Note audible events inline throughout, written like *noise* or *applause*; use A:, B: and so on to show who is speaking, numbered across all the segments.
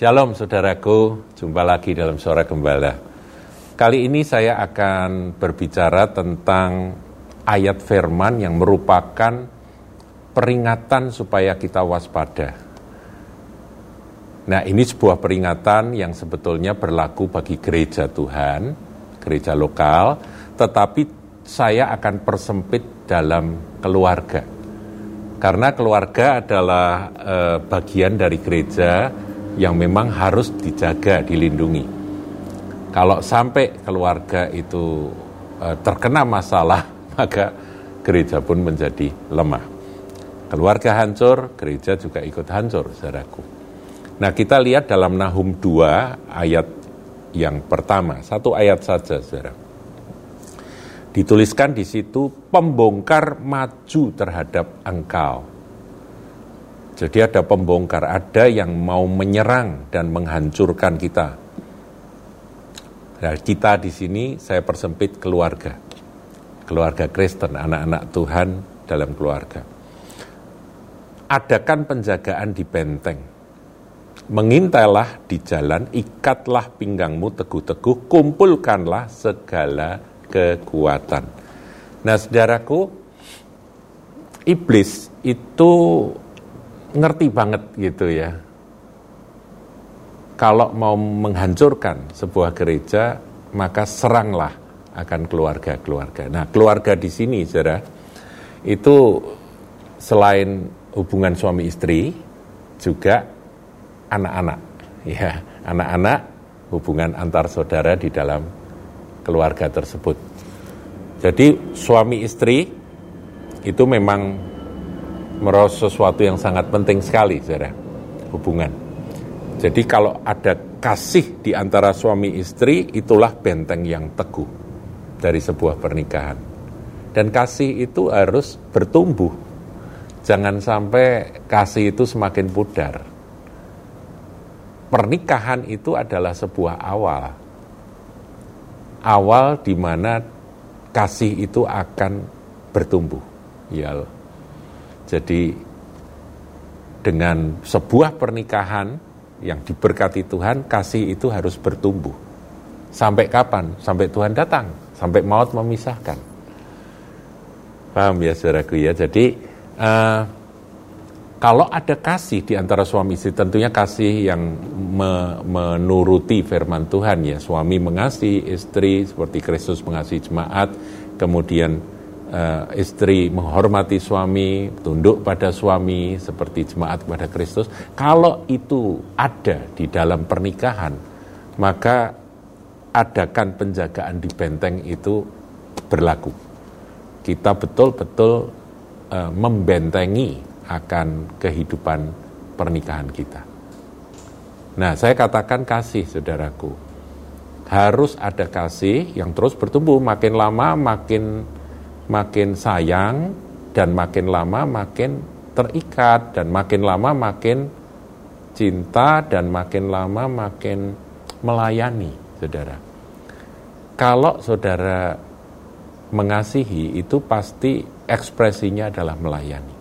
A: Shalom saudaraku, jumpa lagi dalam Suara Gembala. Kali ini saya akan berbicara tentang ayat firman yang merupakan peringatan supaya kita waspada. Nah ini sebuah peringatan yang sebetulnya berlaku bagi gereja Tuhan, gereja lokal, tetapi saya akan persempit dalam keluarga. Karena keluarga adalah eh, bagian dari gereja yang memang harus dijaga, dilindungi. Kalau sampai keluarga itu uh, terkena masalah, *laughs* maka gereja pun menjadi lemah. Keluarga hancur, gereja juga ikut hancur, saudaraku. Nah, kita lihat dalam Nahum 2 ayat yang pertama, satu ayat saja, saudara. Dituliskan di situ, pembongkar maju terhadap engkau jadi ada pembongkar, ada yang mau menyerang dan menghancurkan kita. Nah, kita di sini saya persempit keluarga. Keluarga Kristen, anak-anak Tuhan dalam keluarga. Adakan penjagaan di benteng. Mengintailah di jalan, ikatlah pinggangmu teguh-teguh, kumpulkanlah segala kekuatan. Nah, saudaraku, iblis itu ngerti banget gitu ya. Kalau mau menghancurkan sebuah gereja, maka seranglah akan keluarga-keluarga. Nah, keluarga di sini, saudara, itu selain hubungan suami istri, juga anak-anak, ya, anak-anak hubungan antar saudara di dalam keluarga tersebut. Jadi suami istri itu memang merasa sesuatu yang sangat penting sekali, saudara, hubungan. Jadi kalau ada kasih di antara suami istri, itulah benteng yang teguh dari sebuah pernikahan. Dan kasih itu harus bertumbuh. Jangan sampai kasih itu semakin pudar. Pernikahan itu adalah sebuah awal. Awal di mana kasih itu akan bertumbuh. Ya. Jadi dengan sebuah pernikahan yang diberkati Tuhan, kasih itu harus bertumbuh. Sampai kapan? Sampai Tuhan datang, sampai maut memisahkan. Paham ya saudaraku ya? Jadi uh, kalau ada kasih di antara suami istri, tentunya kasih yang me menuruti firman Tuhan ya. Suami mengasihi istri seperti Kristus mengasihi jemaat, kemudian uh, istri menghormati suami, tunduk pada suami seperti jemaat kepada Kristus. Kalau itu ada di dalam pernikahan, maka adakan penjagaan di benteng itu berlaku. Kita betul-betul uh, membentengi akan kehidupan pernikahan kita. Nah, saya katakan kasih, saudaraku. Harus ada kasih yang terus bertumbuh, makin lama makin makin sayang dan makin lama makin terikat dan makin lama makin cinta dan makin lama makin melayani, saudara. Kalau saudara mengasihi itu pasti ekspresinya adalah melayani.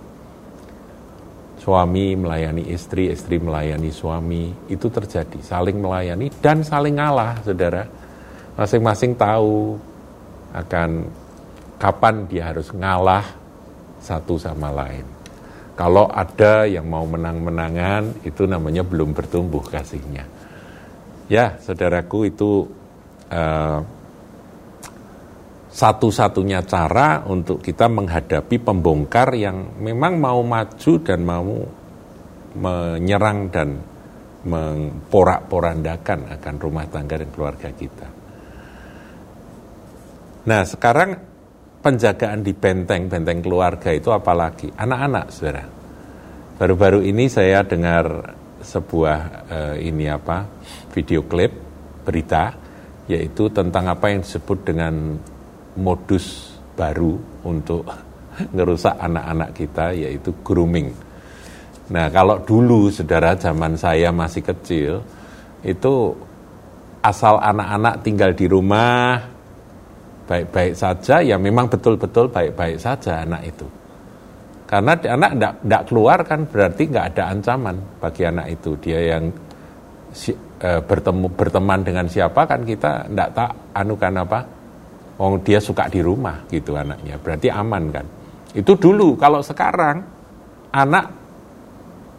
A: Suami melayani istri, istri melayani suami, itu terjadi. Saling melayani dan saling ngalah, saudara. Masing-masing tahu akan kapan dia harus ngalah satu sama lain. Kalau ada yang mau menang-menangan, itu namanya belum bertumbuh kasihnya. Ya, saudaraku, itu uh, satu-satunya cara untuk kita menghadapi pembongkar yang memang mau maju dan mau menyerang dan memporak-porandakan akan rumah tangga dan keluarga kita. Nah, sekarang penjagaan di benteng, benteng keluarga itu apalagi anak-anak, saudara. Baru-baru ini saya dengar sebuah uh, ini apa video klip berita yaitu tentang apa yang disebut dengan modus baru untuk *laughs* ngerusak anak-anak kita yaitu grooming. Nah kalau dulu saudara zaman saya masih kecil itu asal anak-anak tinggal di rumah baik-baik saja, ya memang betul-betul baik-baik saja anak itu. Karena anak tidak keluar kan berarti nggak ada ancaman bagi anak itu. Dia yang si, uh, bertemu berteman dengan siapa kan kita ndak tak anukan apa Oh dia suka di rumah gitu anaknya, berarti aman kan. Itu dulu, kalau sekarang anak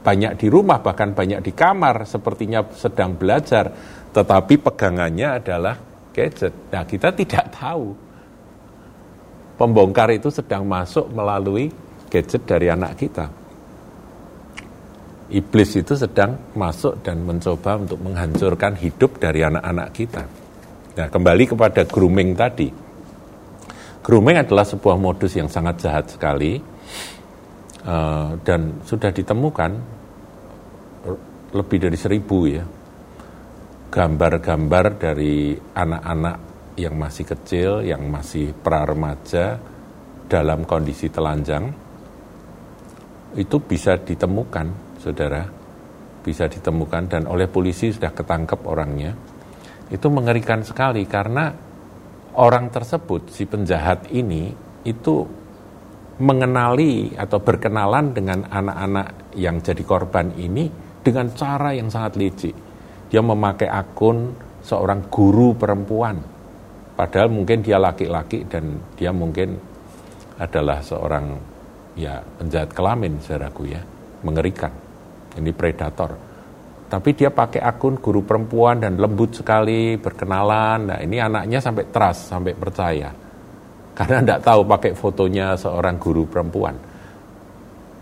A: banyak di rumah, bahkan banyak di kamar, sepertinya sedang belajar, tetapi pegangannya adalah gadget. Nah kita tidak tahu. Pembongkar itu sedang masuk melalui gadget dari anak kita. Iblis itu sedang masuk dan mencoba untuk menghancurkan hidup dari anak-anak kita. Nah, kembali kepada grooming tadi Grooming adalah sebuah modus yang sangat jahat sekali uh, dan sudah ditemukan lebih dari seribu ya gambar-gambar dari anak-anak yang masih kecil, yang masih pra remaja dalam kondisi telanjang itu bisa ditemukan, saudara, bisa ditemukan dan oleh polisi sudah ketangkep orangnya. Itu mengerikan sekali karena orang tersebut, si penjahat ini, itu mengenali atau berkenalan dengan anak-anak yang jadi korban ini dengan cara yang sangat licik. Dia memakai akun seorang guru perempuan, padahal mungkin dia laki-laki dan dia mungkin adalah seorang ya penjahat kelamin, saudaraku ya, mengerikan. Ini predator tapi dia pakai akun guru perempuan dan lembut sekali berkenalan. Nah ini anaknya sampai trust, sampai percaya. Karena tidak tahu pakai fotonya seorang guru perempuan.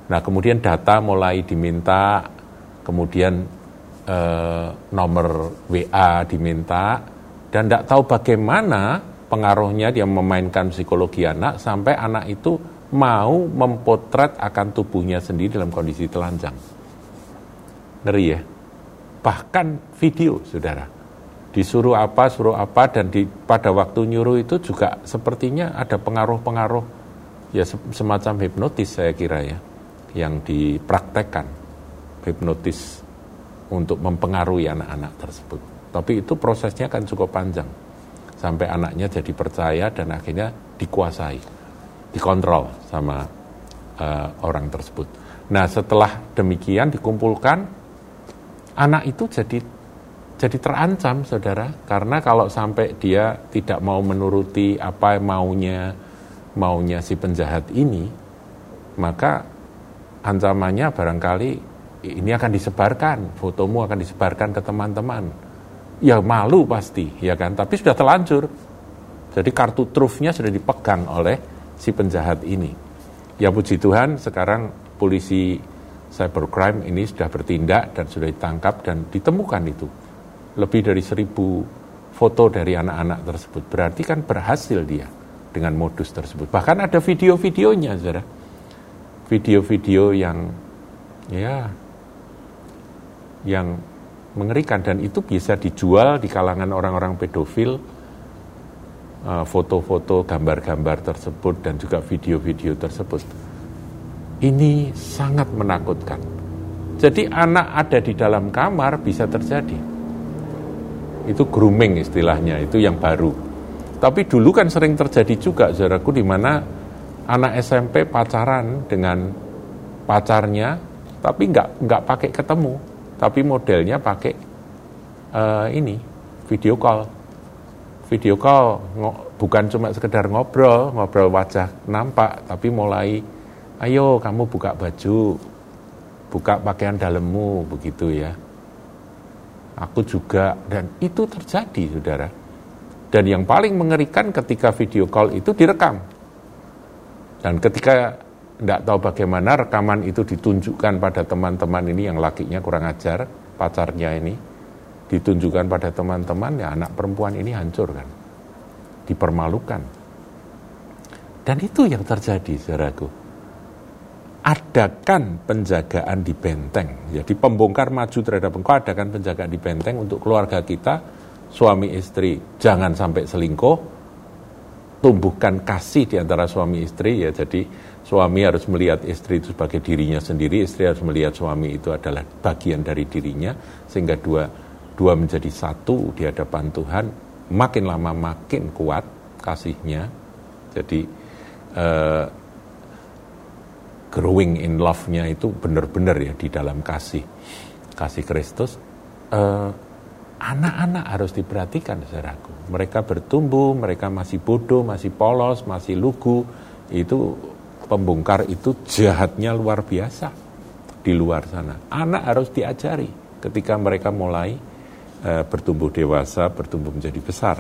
A: Nah kemudian data mulai diminta, kemudian eh, nomor WA diminta, dan tidak tahu bagaimana pengaruhnya dia memainkan psikologi anak sampai anak itu mau mempotret akan tubuhnya sendiri dalam kondisi telanjang. Ngeri ya? bahkan video, saudara. Disuruh apa, suruh apa, dan di, pada waktu nyuruh itu juga sepertinya ada pengaruh-pengaruh, ya semacam hipnotis saya kira ya, yang dipraktekkan, hipnotis untuk mempengaruhi anak-anak tersebut. Tapi itu prosesnya kan cukup panjang, sampai anaknya jadi percaya dan akhirnya dikuasai, dikontrol sama uh, orang tersebut. Nah setelah demikian dikumpulkan anak itu jadi jadi terancam saudara karena kalau sampai dia tidak mau menuruti apa maunya maunya si penjahat ini maka ancamannya barangkali ini akan disebarkan fotomu akan disebarkan ke teman-teman ya malu pasti ya kan tapi sudah terlanjur jadi kartu trufnya sudah dipegang oleh si penjahat ini ya puji Tuhan sekarang polisi cybercrime ini sudah bertindak dan sudah ditangkap dan ditemukan itu lebih dari seribu foto dari anak-anak tersebut. Berarti kan berhasil dia dengan modus tersebut. Bahkan ada video-videonya, saudara. Video-video yang ya yang mengerikan dan itu bisa dijual di kalangan orang-orang pedofil eh, foto-foto, gambar-gambar tersebut dan juga video-video tersebut ini sangat menakutkan. Jadi anak ada di dalam kamar bisa terjadi. Itu grooming istilahnya, itu yang baru. Tapi dulu kan sering terjadi juga, saudaraku, di mana anak SMP pacaran dengan pacarnya, tapi nggak nggak pakai ketemu, tapi modelnya pakai uh, ini video call. Video call bukan cuma sekedar ngobrol, ngobrol wajah nampak, tapi mulai ayo kamu buka baju, buka pakaian dalammu, begitu ya. Aku juga, dan itu terjadi, saudara. Dan yang paling mengerikan ketika video call itu direkam. Dan ketika tidak tahu bagaimana rekaman itu ditunjukkan pada teman-teman ini yang lakinya kurang ajar, pacarnya ini, ditunjukkan pada teman-teman, ya anak perempuan ini hancur kan. Dipermalukan. Dan itu yang terjadi, saudaraku adakan penjagaan di benteng. Jadi pembongkar maju terhadap engkau adakan penjagaan di benteng untuk keluarga kita, suami istri. Jangan sampai selingkuh, tumbuhkan kasih di antara suami istri ya. Jadi suami harus melihat istri itu sebagai dirinya sendiri, istri harus melihat suami itu adalah bagian dari dirinya sehingga dua dua menjadi satu di hadapan Tuhan. Makin lama makin kuat kasihnya. Jadi eh, growing in love-nya itu benar-benar ya di dalam kasih kasih Kristus eh, anak-anak harus diperhatikan saudaraku. Mereka bertumbuh, mereka masih bodoh, masih polos, masih lugu. Itu pembongkar itu jahatnya luar biasa di luar sana. Anak harus diajari ketika mereka mulai uh, bertumbuh dewasa, bertumbuh menjadi besar.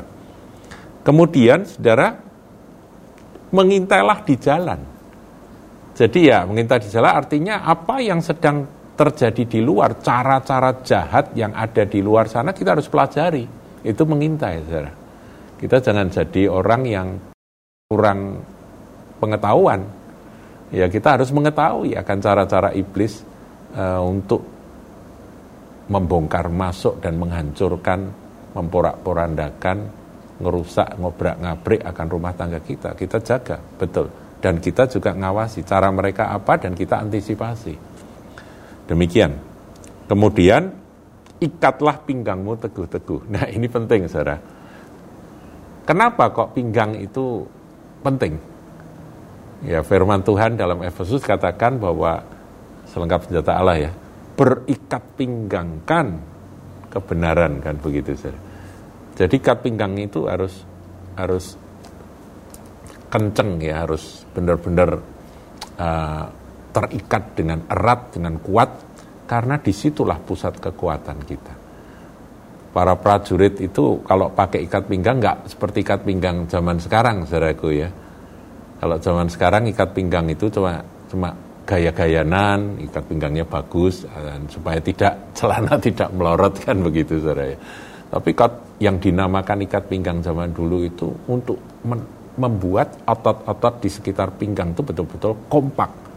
A: Kemudian, saudara, mengintailah di jalan. Jadi ya, mengintai di jalan artinya apa yang sedang terjadi di luar, cara-cara jahat yang ada di luar sana kita harus pelajari. Itu mengintai, saudara. Kita jangan jadi orang yang kurang pengetahuan. Ya kita harus mengetahui akan cara-cara iblis uh, untuk membongkar masuk dan menghancurkan, memporak-porandakan, ngerusak, ngobrak-ngabrik akan rumah tangga kita. Kita jaga, betul. Dan kita juga ngawasi cara mereka apa dan kita antisipasi. Demikian. Kemudian, ikatlah pinggangmu teguh-teguh. Nah ini penting, saudara. Kenapa kok pinggang itu penting? Ya, firman Tuhan dalam Efesus katakan bahwa selengkap senjata Allah ya, berikat pinggangkan kebenaran kan begitu saudara. Jadi ikat pinggang itu harus harus kenceng ya, harus benar-benar uh, terikat dengan erat, dengan kuat, karena di situlah pusat kekuatan kita. Para prajurit itu kalau pakai ikat pinggang nggak seperti ikat pinggang zaman sekarang, saudaraku ya kalau zaman sekarang ikat pinggang itu cuma cuma gaya-gayanan, ikat pinggangnya bagus dan supaya tidak *laughs* celana tidak melorot kan begitu saudara ya. Tapi yang dinamakan ikat pinggang zaman dulu itu untuk membuat otot-otot di sekitar pinggang itu betul-betul kompak.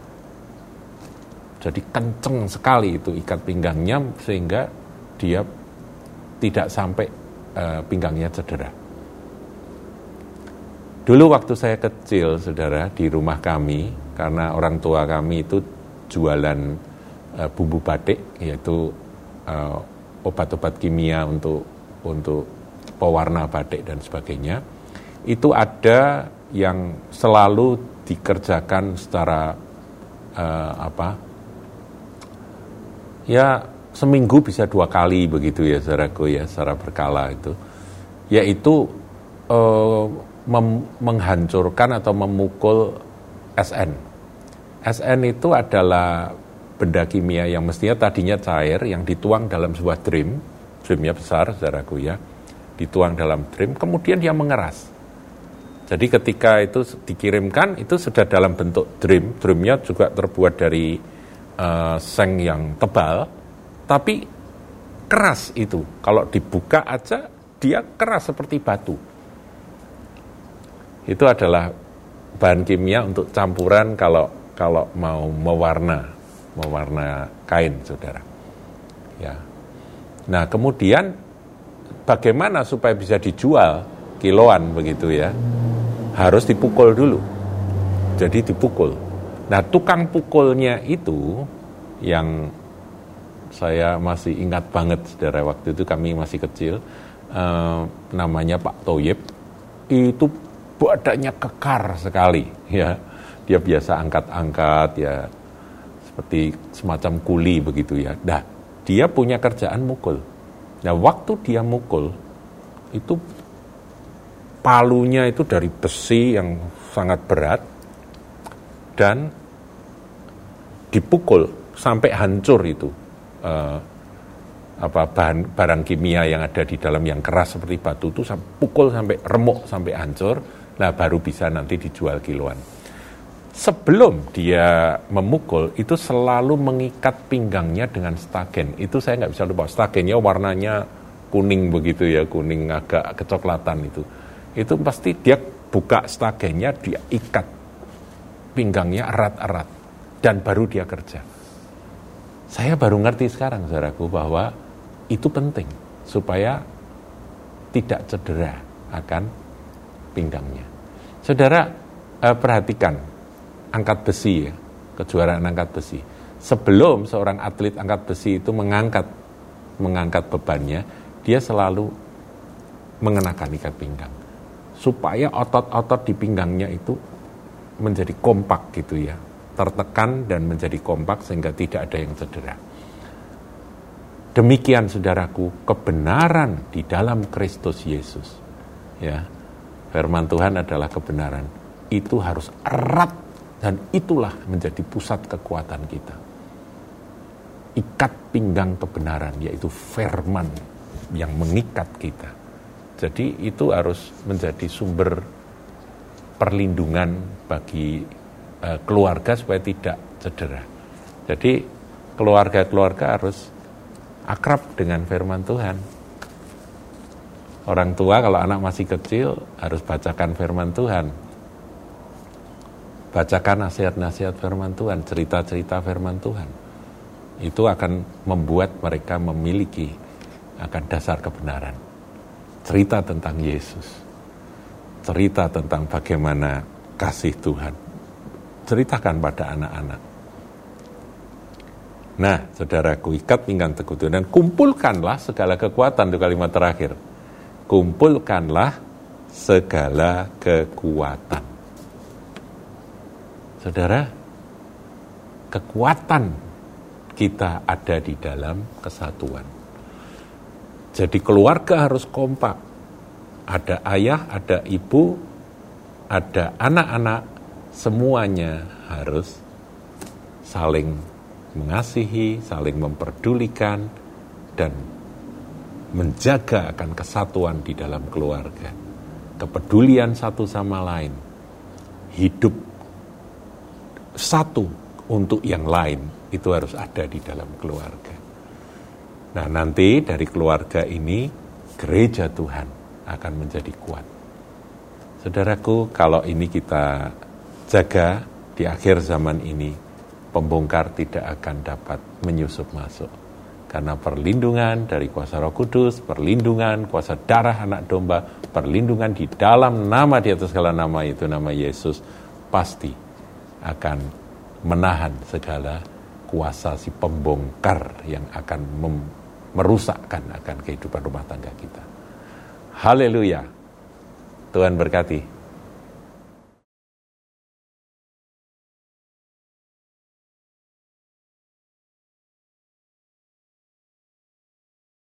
A: Jadi kenceng sekali itu ikat pinggangnya sehingga dia tidak sampai uh, pinggangnya cedera. Dulu waktu saya kecil, saudara, di rumah kami, karena orang tua kami itu jualan uh, bumbu batik, yaitu uh, obat-obat kimia untuk untuk pewarna batik dan sebagainya, itu ada yang selalu dikerjakan secara uh, apa? Ya seminggu bisa dua kali begitu ya, saudaraku ya, secara berkala itu, yaitu uh, menghancurkan atau memukul SN. SN itu adalah benda kimia yang mestinya tadinya cair yang dituang dalam sebuah dream, dreamnya besar, saudaraku ya, dituang dalam dream, kemudian dia mengeras. Jadi ketika itu dikirimkan, itu sudah dalam bentuk dream, dreamnya juga terbuat dari uh, seng yang tebal, tapi keras itu. Kalau dibuka aja, dia keras seperti batu. Itu adalah bahan kimia untuk campuran kalau kalau mau mewarna mewarna kain saudara. Ya. Nah kemudian bagaimana supaya bisa dijual kiloan begitu ya? Harus dipukul dulu. Jadi dipukul nah tukang pukulnya itu yang saya masih ingat banget saudara waktu itu kami masih kecil eh, namanya Pak Toyib itu badannya kekar sekali ya. Dia biasa angkat-angkat ya seperti semacam kuli begitu ya. Nah dia punya kerjaan mukul. Nah waktu dia mukul itu palunya itu dari besi yang sangat berat dan dipukul sampai hancur itu uh, apa bahan barang kimia yang ada di dalam yang keras seperti batu itu pukul sampai remuk sampai hancur Nah baru bisa nanti dijual kiloan. Sebelum dia memukul itu selalu mengikat pinggangnya dengan stagen. Itu saya nggak bisa lupa. Stagennya warnanya kuning begitu ya, kuning agak kecoklatan itu. Itu pasti dia buka stagennya, dia ikat pinggangnya erat-erat dan baru dia kerja. Saya baru ngerti sekarang, saudaraku, bahwa itu penting supaya tidak cedera akan pinggangnya. Saudara eh, perhatikan angkat besi ya, kejuaraan angkat besi. Sebelum seorang atlet angkat besi itu mengangkat mengangkat bebannya, dia selalu mengenakan ikat pinggang supaya otot-otot di pinggangnya itu menjadi kompak gitu ya, tertekan dan menjadi kompak sehingga tidak ada yang cedera. Demikian saudaraku, kebenaran di dalam Kristus Yesus. Ya. Firman Tuhan adalah kebenaran. Itu harus erat dan itulah menjadi pusat kekuatan kita. Ikat pinggang kebenaran yaitu firman yang mengikat kita. Jadi itu harus menjadi sumber perlindungan bagi uh, keluarga supaya tidak cedera. Jadi keluarga-keluarga harus akrab dengan firman Tuhan. Orang tua kalau anak masih kecil harus bacakan firman Tuhan. Bacakan nasihat-nasihat firman Tuhan, cerita-cerita firman Tuhan. Itu akan membuat mereka memiliki akan dasar kebenaran. Cerita tentang Yesus. Cerita tentang bagaimana kasih Tuhan. Ceritakan pada anak-anak Nah, saudaraku, ikat pinggang teguh dan kumpulkanlah segala kekuatan itu kalimat terakhir. Kumpulkanlah segala kekuatan. Saudara, kekuatan kita ada di dalam kesatuan. Jadi keluarga harus kompak. Ada ayah, ada ibu, ada anak-anak, semuanya harus saling mengasihi, saling memperdulikan, dan menjaga akan kesatuan di dalam keluarga. Kepedulian satu sama lain. Hidup satu untuk yang lain itu harus ada di dalam keluarga. Nah nanti dari keluarga ini gereja Tuhan akan menjadi kuat. Saudaraku, kalau ini kita jaga di akhir zaman ini, pembongkar tidak akan dapat menyusup masuk. Karena perlindungan dari kuasa roh kudus, perlindungan kuasa darah anak domba, perlindungan di dalam nama di atas segala nama itu, nama Yesus, pasti akan menahan segala kuasa si pembongkar yang akan merusakkan akan kehidupan rumah tangga kita. Haleluya. Tuhan berkati.